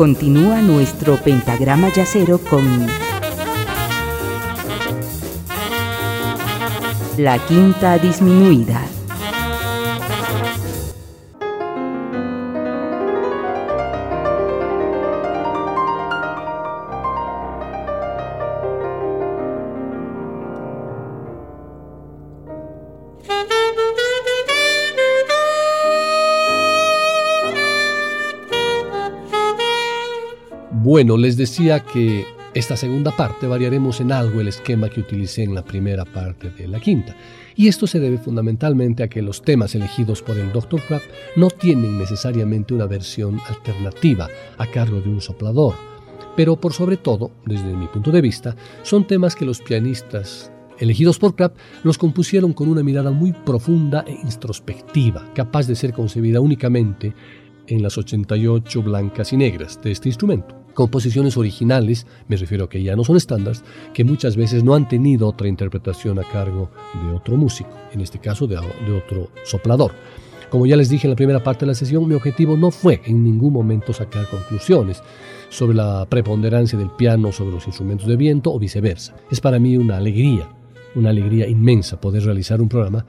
Continúa nuestro pentagrama yacero con la quinta disminuida. Bueno, les decía que esta segunda parte variaremos en algo el esquema que utilicé en la primera parte de la quinta. Y esto se debe fundamentalmente a que los temas elegidos por el Dr. Crab no tienen necesariamente una versión alternativa a cargo de un soplador, pero por sobre todo, desde mi punto de vista, son temas que los pianistas elegidos por Crab los compusieron con una mirada muy profunda e introspectiva, capaz de ser concebida únicamente en las 88 blancas y negras de este instrumento composiciones originales, me refiero a que ya no son estándares, que muchas veces no han tenido otra interpretación a cargo de otro músico, en este caso de, de otro soplador. Como ya les dije en la primera parte de la sesión, mi objetivo no fue en ningún momento sacar conclusiones sobre la preponderancia del piano sobre los instrumentos de viento o viceversa. Es para mí una alegría, una alegría inmensa poder realizar un programa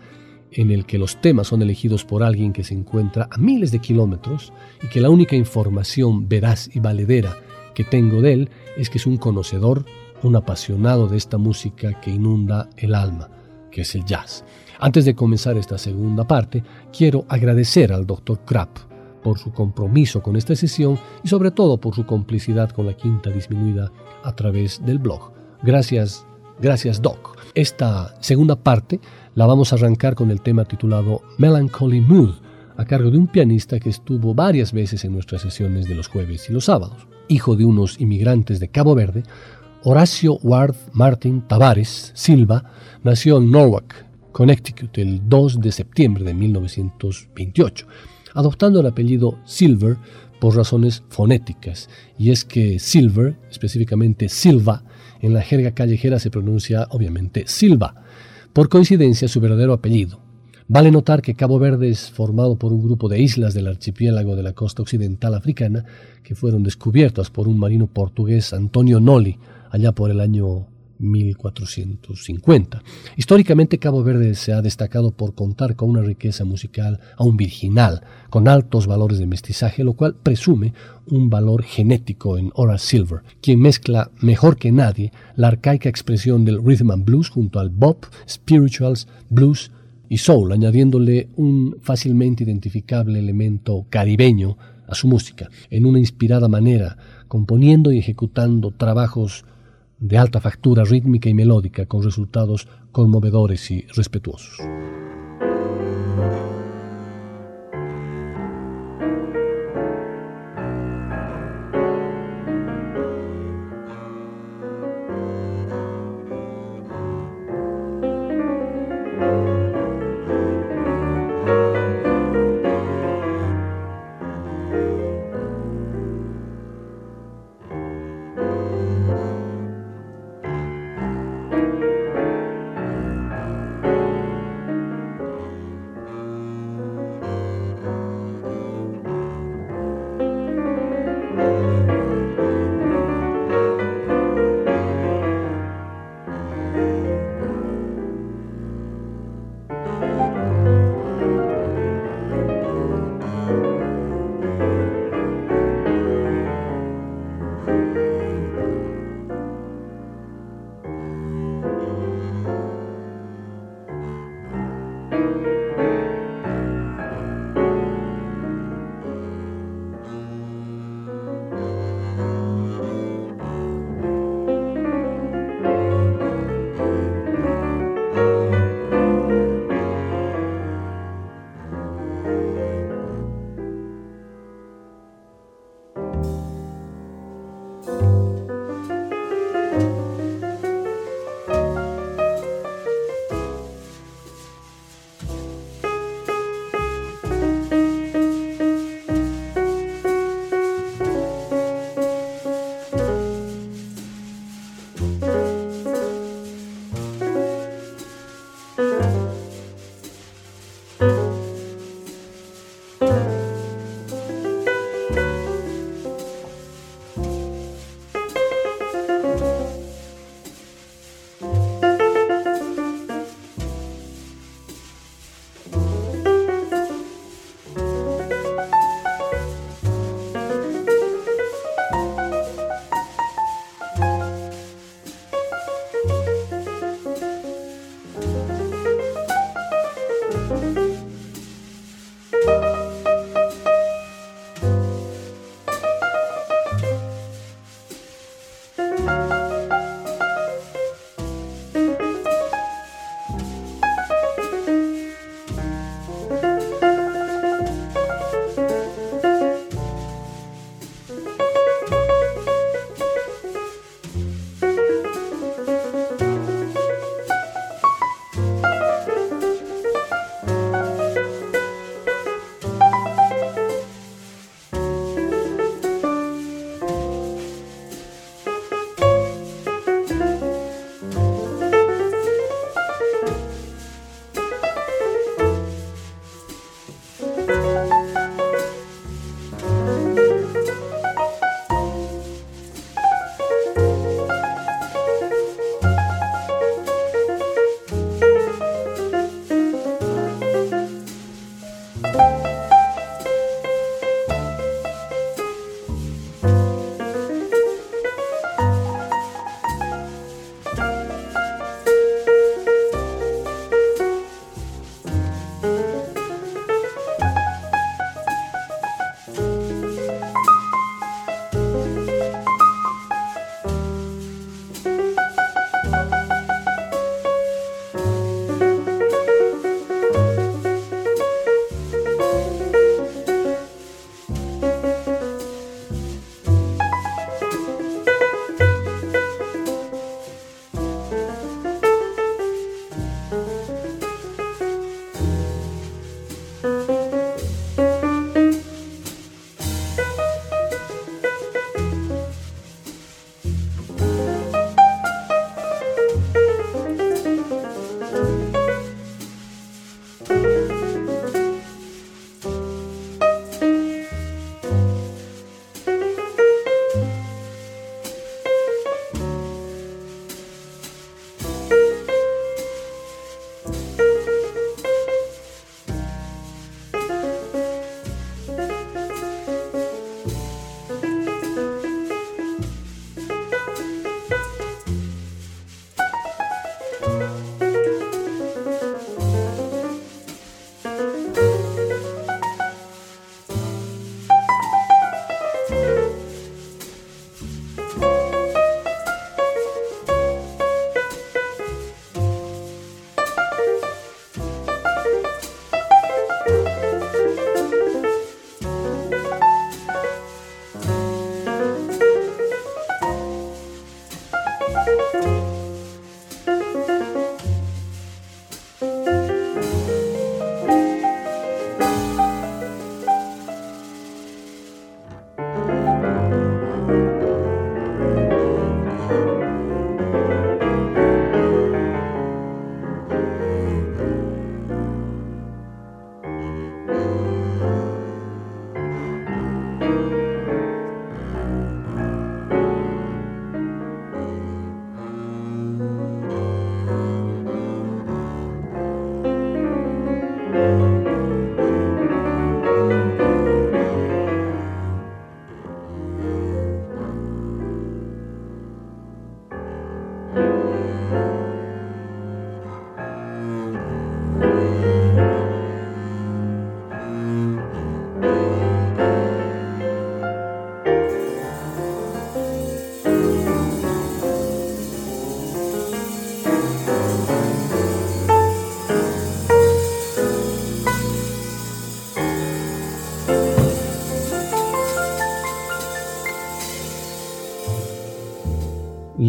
en el que los temas son elegidos por alguien que se encuentra a miles de kilómetros y que la única información veraz y valedera tengo de él es que es un conocedor, un apasionado de esta música que inunda el alma, que es el jazz. Antes de comenzar esta segunda parte, quiero agradecer al Dr. Krapp por su compromiso con esta sesión y sobre todo por su complicidad con la quinta disminuida a través del blog. Gracias, gracias Doc. Esta segunda parte la vamos a arrancar con el tema titulado Melancholy Mood, a cargo de un pianista que estuvo varias veces en nuestras sesiones de los jueves y los sábados hijo de unos inmigrantes de Cabo Verde, Horacio Ward Martin Tavares Silva nació en Norwalk, Connecticut, el 2 de septiembre de 1928, adoptando el apellido Silver por razones fonéticas, y es que Silver, específicamente Silva, en la jerga callejera se pronuncia obviamente Silva, por coincidencia su verdadero apellido, Vale notar que Cabo Verde es formado por un grupo de islas del archipiélago de la costa occidental africana que fueron descubiertas por un marino portugués Antonio Noli allá por el año 1450. Históricamente Cabo Verde se ha destacado por contar con una riqueza musical aún virginal, con altos valores de mestizaje, lo cual presume un valor genético en Horace Silver, quien mezcla mejor que nadie la arcaica expresión del rhythm and blues junto al bop, spirituals, blues, y soul, añadiéndole un fácilmente identificable elemento caribeño a su música, en una inspirada manera, componiendo y ejecutando trabajos de alta factura rítmica y melódica con resultados conmovedores y respetuosos.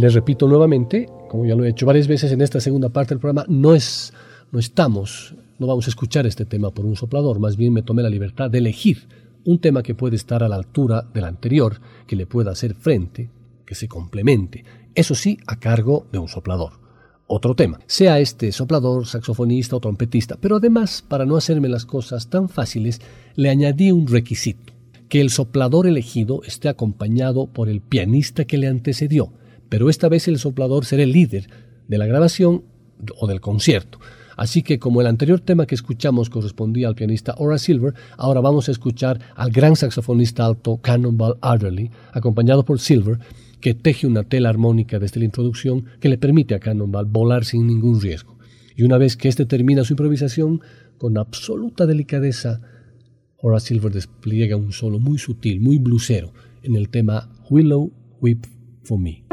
Les repito nuevamente, como ya lo he hecho varias veces en esta segunda parte del programa, no, es, no estamos, no vamos a escuchar este tema por un soplador, más bien me tomé la libertad de elegir un tema que puede estar a la altura del anterior, que le pueda hacer frente, que se complemente, eso sí, a cargo de un soplador. Otro tema, sea este soplador, saxofonista o trompetista, pero además, para no hacerme las cosas tan fáciles, le añadí un requisito, que el soplador elegido esté acompañado por el pianista que le antecedió, pero esta vez el soplador será el líder de la grabación o del concierto. Así que como el anterior tema que escuchamos correspondía al pianista Ora Silver, ahora vamos a escuchar al gran saxofonista alto Cannonball Adderley, acompañado por Silver, que teje una tela armónica desde la introducción que le permite a Cannonball volar sin ningún riesgo. Y una vez que éste termina su improvisación, con absoluta delicadeza, Ora Silver despliega un solo muy sutil, muy blusero, en el tema Willow Whip for Me.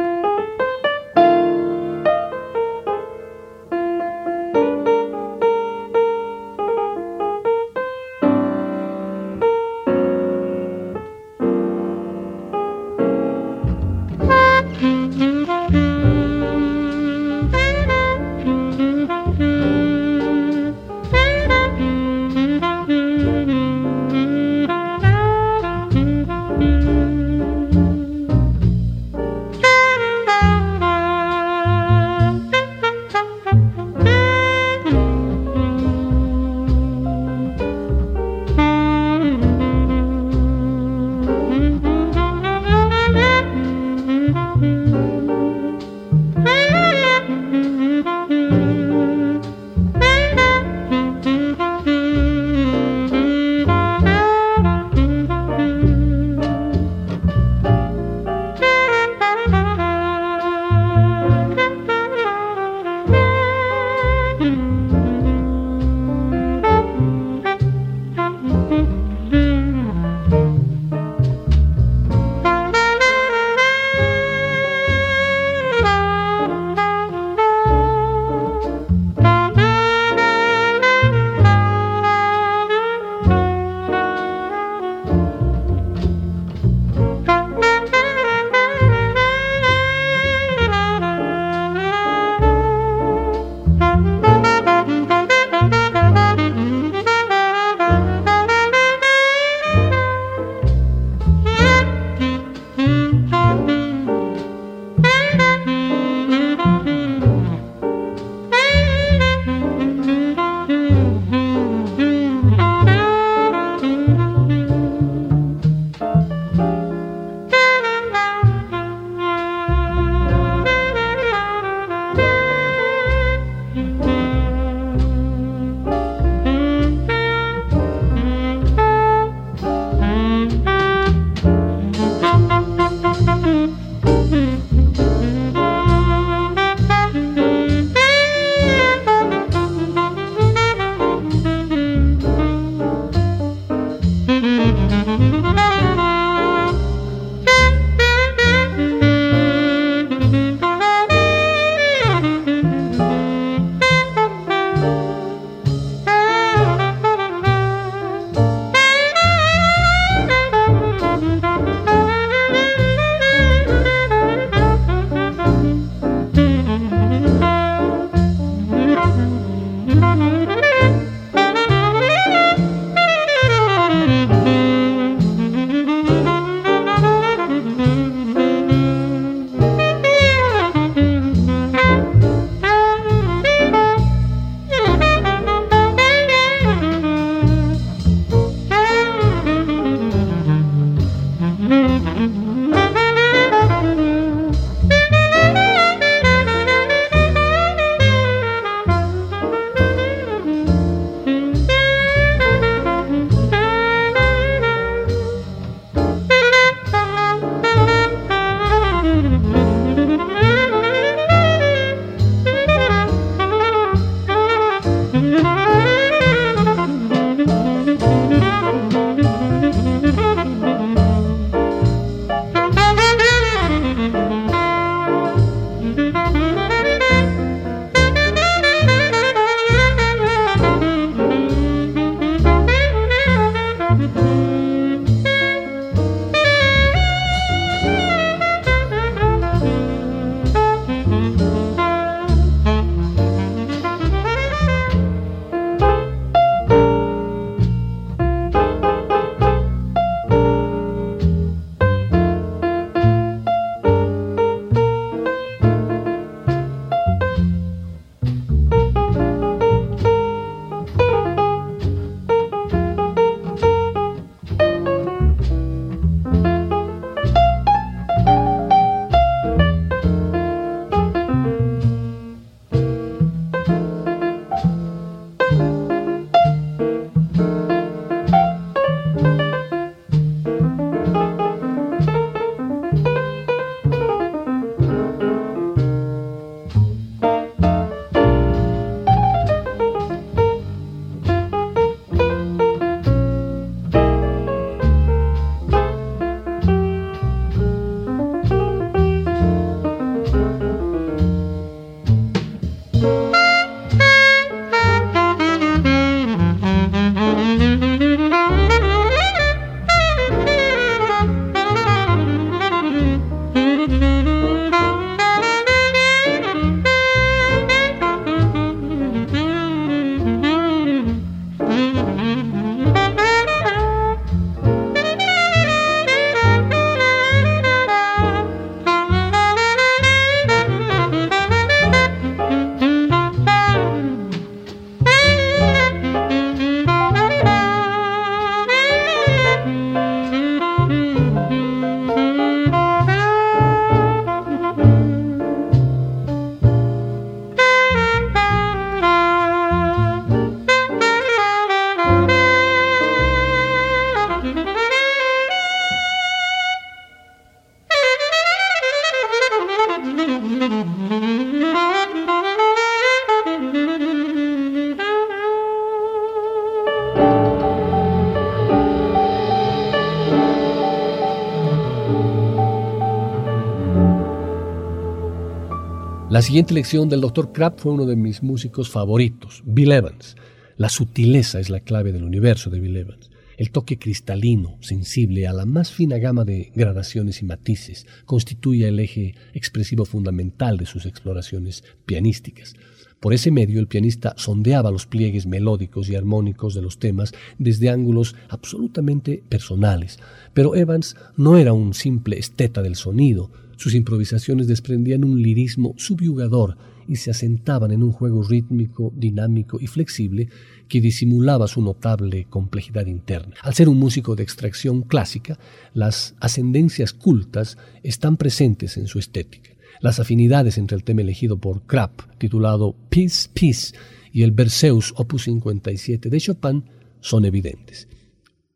La siguiente lección del Dr. Krapp fue uno de mis músicos favoritos, Bill Evans. La sutileza es la clave del universo de Bill Evans. El toque cristalino, sensible a la más fina gama de gradaciones y matices, constituye el eje expresivo fundamental de sus exploraciones pianísticas. Por ese medio el pianista sondeaba los pliegues melódicos y armónicos de los temas desde ángulos absolutamente personales. Pero Evans no era un simple esteta del sonido, sus improvisaciones desprendían un lirismo subyugador y se asentaban en un juego rítmico, dinámico y flexible que disimulaba su notable complejidad interna. Al ser un músico de extracción clásica, las ascendencias cultas están presentes en su estética. Las afinidades entre el tema elegido por Krapp, titulado Peace, Peace, y el Berceus Opus 57 de Chopin son evidentes.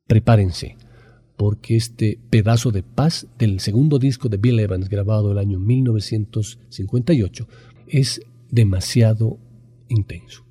Prepárense, porque este pedazo de paz del segundo disco de Bill Evans grabado el año 1958 es demasiado intenso.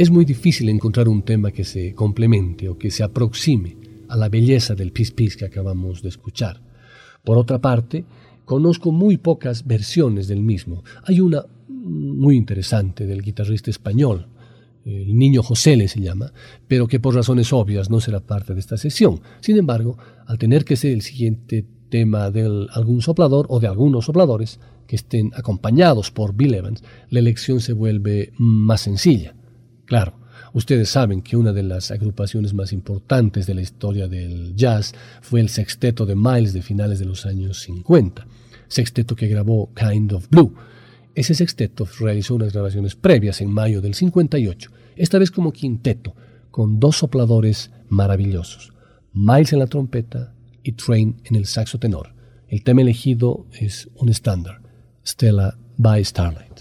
Es muy difícil encontrar un tema que se complemente o que se aproxime a la belleza del pis pis que acabamos de escuchar. Por otra parte, conozco muy pocas versiones del mismo. Hay una muy interesante del guitarrista español, el niño José le se llama, pero que por razones obvias no será parte de esta sesión. Sin embargo, al tener que ser el siguiente tema de algún soplador o de algunos sopladores que estén acompañados por Bill Evans, la elección se vuelve más sencilla. Claro, ustedes saben que una de las agrupaciones más importantes de la historia del jazz fue el sexteto de Miles de finales de los años 50, sexteto que grabó Kind of Blue, ese sexteto realizó unas grabaciones previas en mayo del 58, esta vez como quinteto, con dos sopladores maravillosos, Miles en la trompeta y Train en el saxo tenor. El tema elegido es un estándar, Stella by Starlight.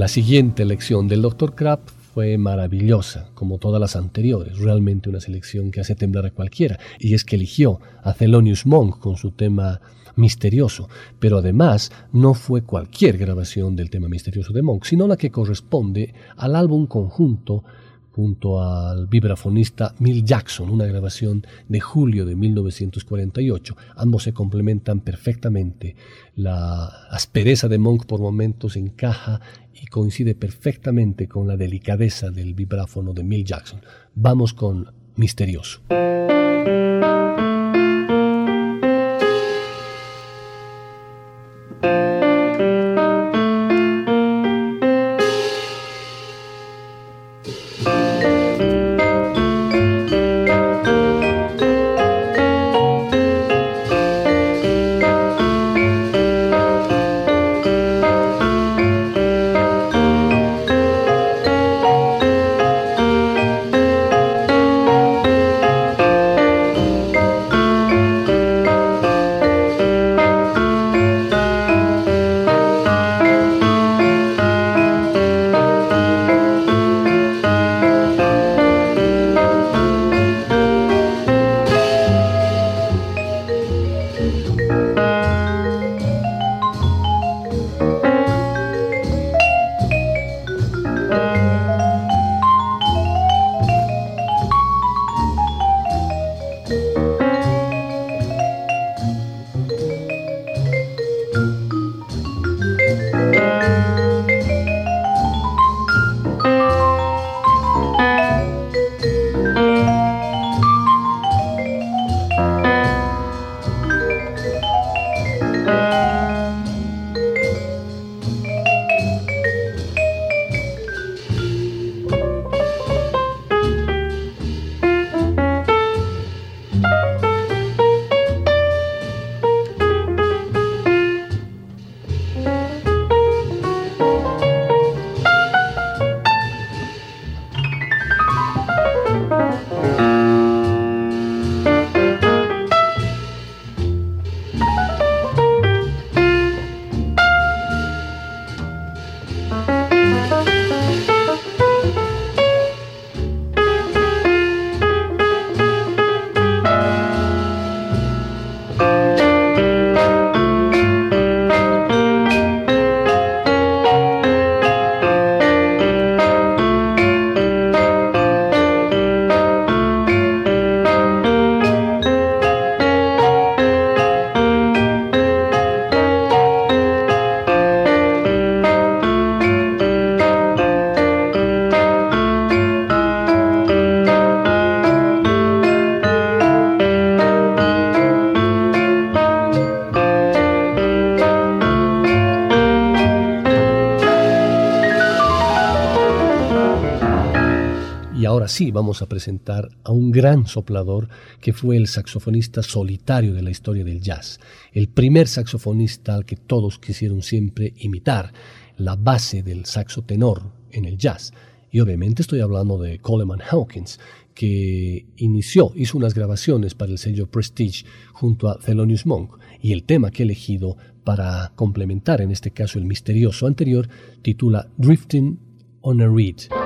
La siguiente elección del Dr. Krapp fue maravillosa, como todas las anteriores, realmente una selección que hace temblar a cualquiera, y es que eligió a Thelonious Monk con su tema misterioso, pero además no fue cualquier grabación del tema misterioso de Monk, sino la que corresponde al álbum conjunto junto al vibrafonista Mill Jackson, una grabación de julio de 1948. Ambos se complementan perfectamente. La aspereza de Monk por momentos encaja y coincide perfectamente con la delicadeza del vibráfono de Mill Jackson. Vamos con Misterioso. Sí vamos a presentar a un gran soplador que fue el saxofonista solitario de la historia del jazz, el primer saxofonista al que todos quisieron siempre imitar, la base del saxo tenor en el jazz. Y obviamente estoy hablando de Coleman Hawkins, que inició, hizo unas grabaciones para el sello Prestige junto a Thelonious Monk, y el tema que he elegido para complementar en este caso el misterioso anterior titula Drifting on a Reed.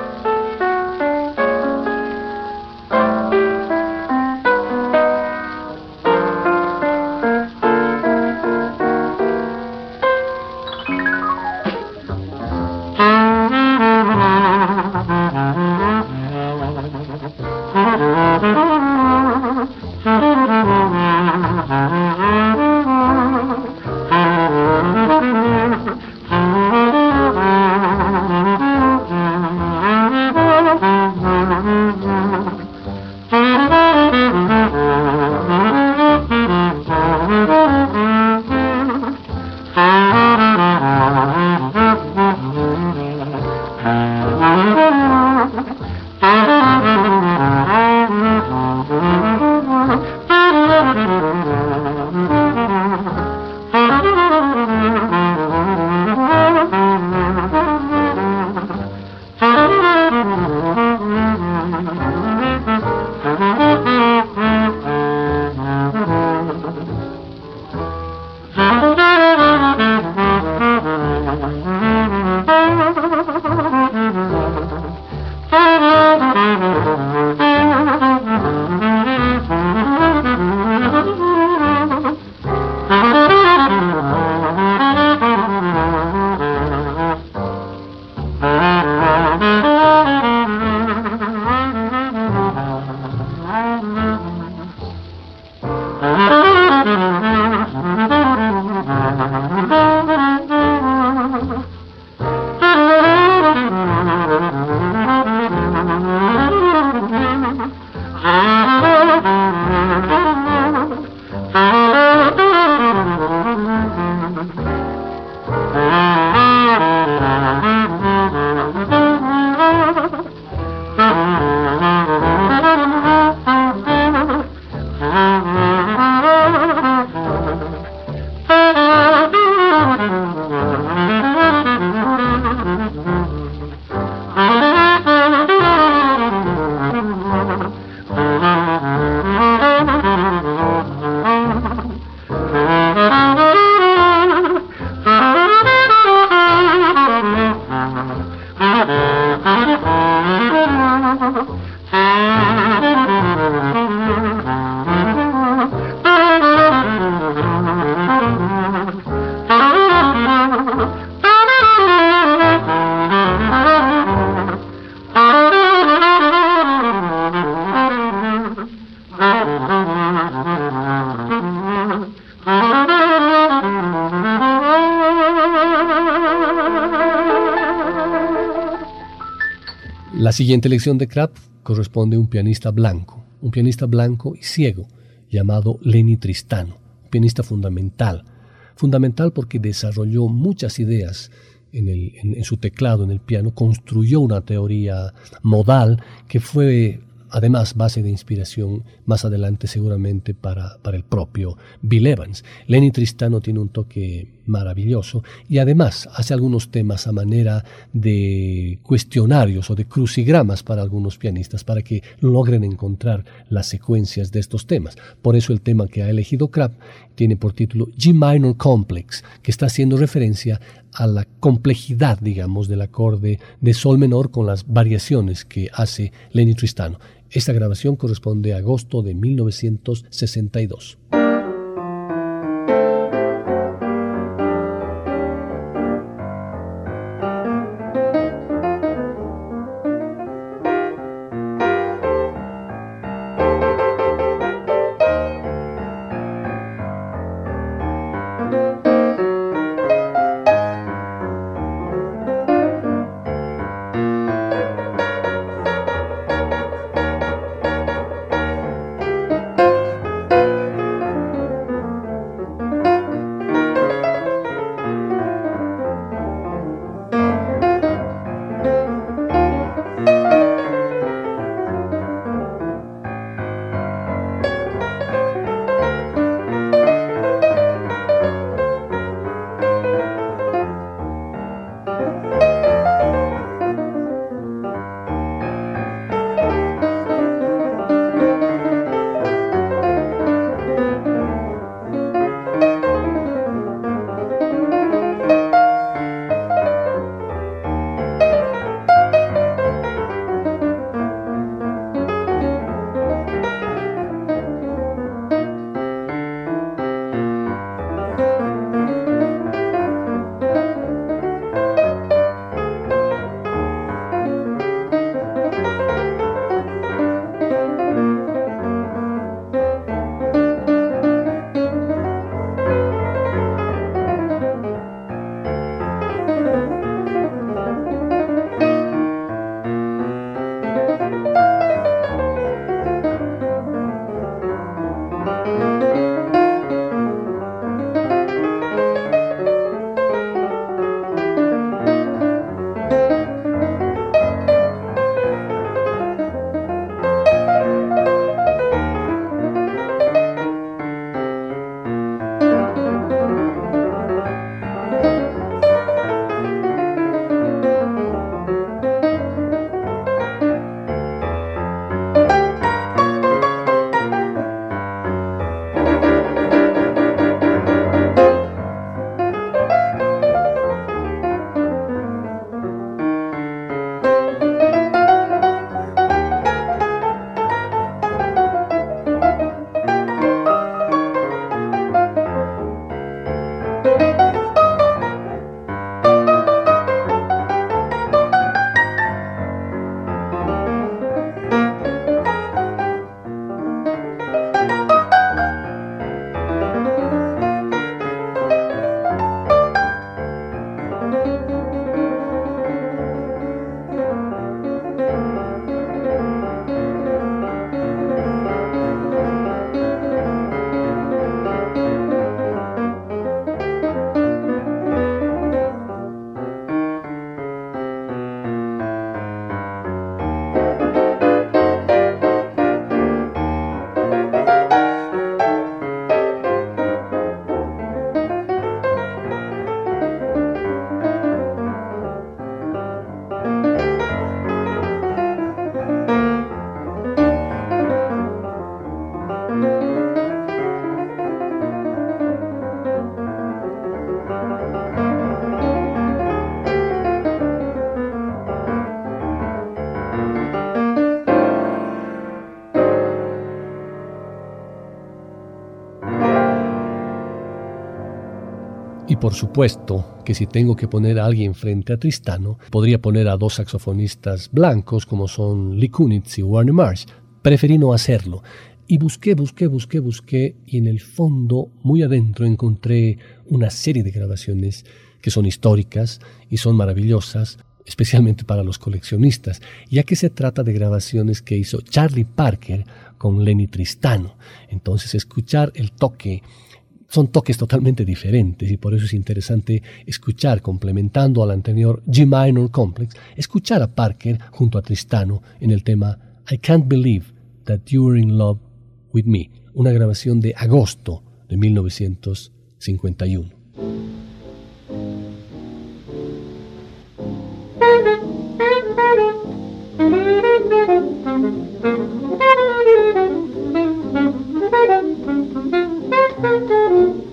Siguiente lección de Krapp corresponde a un pianista blanco, un pianista blanco y ciego llamado Lenny Tristano, un pianista fundamental, fundamental porque desarrolló muchas ideas en, en, su teclado, en el piano, construyó una teoría modal que fue además base de inspiración más adelante seguramente para, para, el propio Bill Evans. Lenny Tristano tiene un toque maravilloso y además hace algunos temas a manera de cuestionarios o de crucigramas para algunos pianistas para que logren encontrar las secuencias de estos temas. Por eso el tema que ha elegido Krapp tiene por título G Minor Complex, que está haciendo referencia a la complejidad, digamos, del acorde de sol menor con las variaciones que hace Lenny Tristano. Esta grabación corresponde a agosto de 1962. Y por supuesto que si tengo que poner a alguien frente a Tristano, podría poner a dos saxofonistas blancos como son Lee Kunitz y Warner Marsh. Preferí no hacerlo. Y busqué, busqué, busqué, busqué y en el fondo, muy adentro, encontré una serie de grabaciones que son históricas y son maravillosas, especialmente para los coleccionistas, ya que se trata de grabaciones que hizo Charlie Parker con Lenny Tristano. Entonces, escuchar el toque son toques totalmente diferentes y por eso es interesante escuchar, complementando al anterior G minor complex, escuchar a Parker junto a Tristano en el tema I Can't Believe That You're in Love with Me, una grabación de agosto de 1951. Música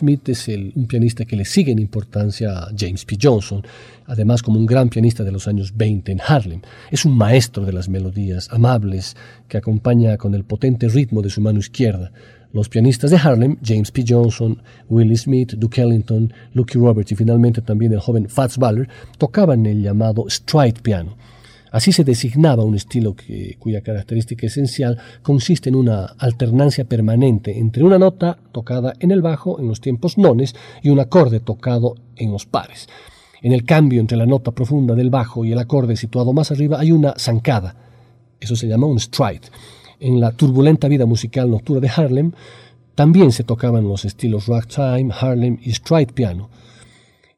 Smith, es un pianista que le sigue en importancia a James P. Johnson, además como un gran pianista de los años 20 en Harlem. Es un maestro de las melodías amables que acompaña con el potente ritmo de su mano izquierda. Los pianistas de Harlem, James P. Johnson, Willie Smith, Duke Ellington, Lucky Roberts y finalmente también el joven Fats Waller, tocaban el llamado stride piano. Así se designaba un estilo cuya característica esencial consiste en una alternancia permanente entre una nota tocada en el bajo en los tiempos nones y un acorde tocado en los pares. En el cambio entre la nota profunda del bajo y el acorde situado más arriba hay una zancada. Eso se llama un stride. En la turbulenta vida musical nocturna de Harlem también se tocaban los estilos ragtime, Harlem y stride piano.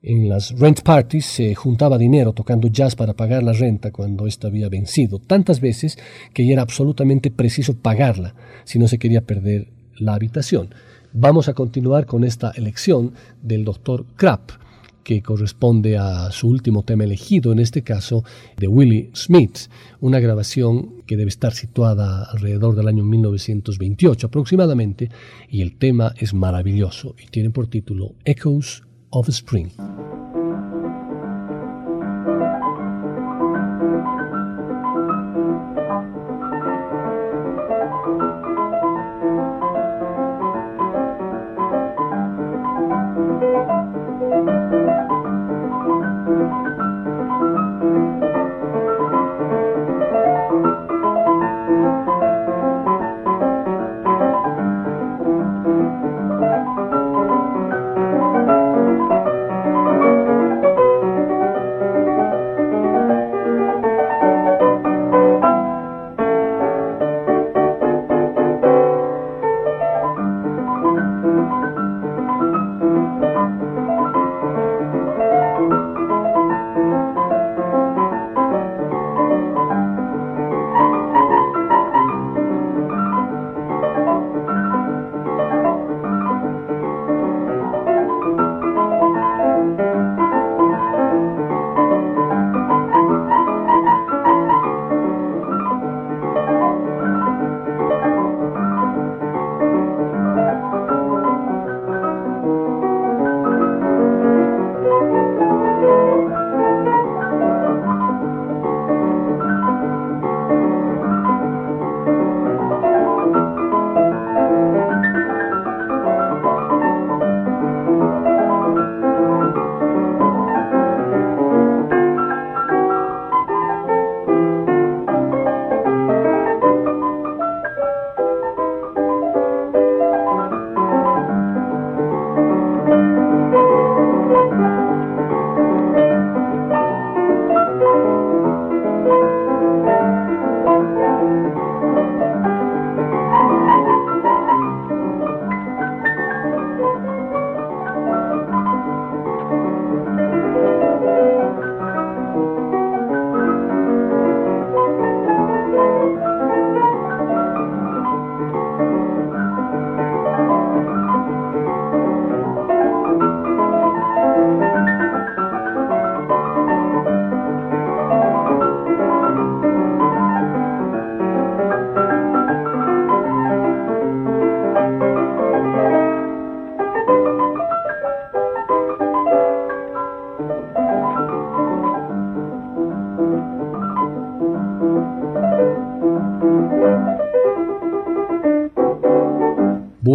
En las rent parties se juntaba dinero tocando jazz para pagar la renta cuando ésta había vencido, tantas veces que era absolutamente preciso pagarla si no se quería perder la habitación. Vamos a continuar con esta elección del doctor Krapp, que corresponde a su último tema elegido, en este caso de Willie Smith, una grabación que debe estar situada alrededor del año 1928 aproximadamente, y el tema es maravilloso y tiene por título Echoes of spring.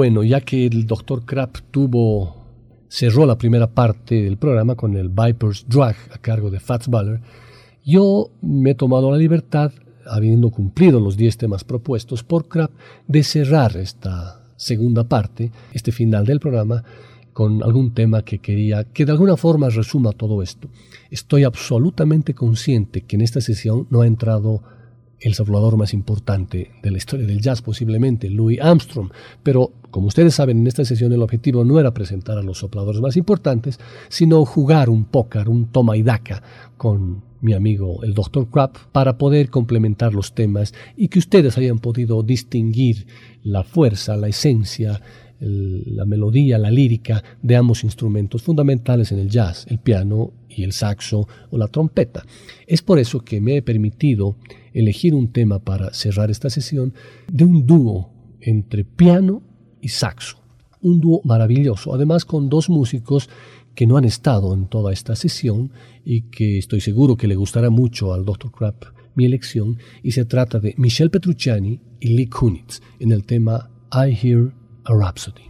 Bueno, ya que el doctor Krapp tuvo, cerró la primera parte del programa con el Viper's Drag a cargo de Fats Baller, yo me he tomado la libertad, habiendo cumplido los 10 temas propuestos por Krapp, de cerrar esta segunda parte, este final del programa, con algún tema que quería que de alguna forma resuma todo esto. Estoy absolutamente consciente que en esta sesión no ha entrado el soplador más importante de la historia del jazz, posiblemente Louis Armstrong. Pero, como ustedes saben, en esta sesión el objetivo no era presentar a los sopladores más importantes, sino jugar un póker, un toma y daca con mi amigo el Dr. Krapp para poder complementar los temas y que ustedes hayan podido distinguir la fuerza, la esencia, la melodía, la lírica de ambos instrumentos fundamentales en el jazz, el piano y el saxo o la trompeta. Es por eso que me he permitido elegir un tema para cerrar esta sesión de un dúo entre piano y saxo. un dúo maravilloso, además con dos músicos que no han estado en toda esta sesión y que estoy seguro que le gustará mucho al Dr. Crap mi elección, y se trata de Michel Petrucciani y Lee Kunitz en el tema I Hear a Rhapsody.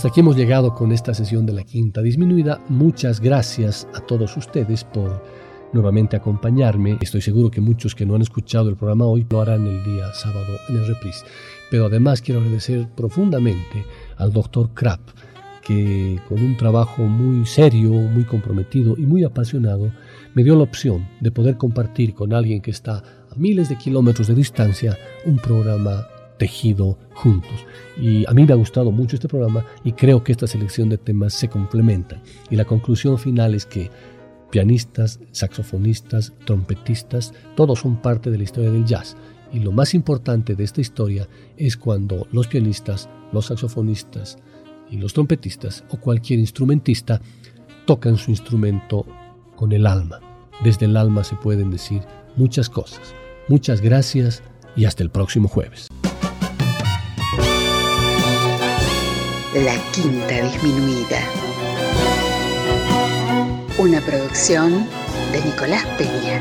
Hasta aquí hemos llegado con esta sesión de la quinta disminuida. Muchas gracias a todos ustedes por nuevamente acompañarme. Estoy seguro que muchos que no han escuchado el programa hoy lo harán el día sábado en el reprise. Pero además quiero agradecer profundamente al doctor Krapp, que con un trabajo muy serio, muy comprometido y muy apasionado, me dio la opción de poder compartir con alguien que está a miles de kilómetros de distancia un programa tejido juntos. Y a mí me ha gustado mucho este programa y creo que esta selección de temas se complementa. Y la conclusión final es que pianistas, saxofonistas, trompetistas, todos son parte de la historia del jazz. Y lo más importante de esta historia es cuando los pianistas, los saxofonistas y los trompetistas o cualquier instrumentista tocan su instrumento con el alma. Desde el alma se pueden decir muchas cosas. Muchas gracias y hasta el próximo jueves. La Quinta Disminuida. Una producción de Nicolás Peña.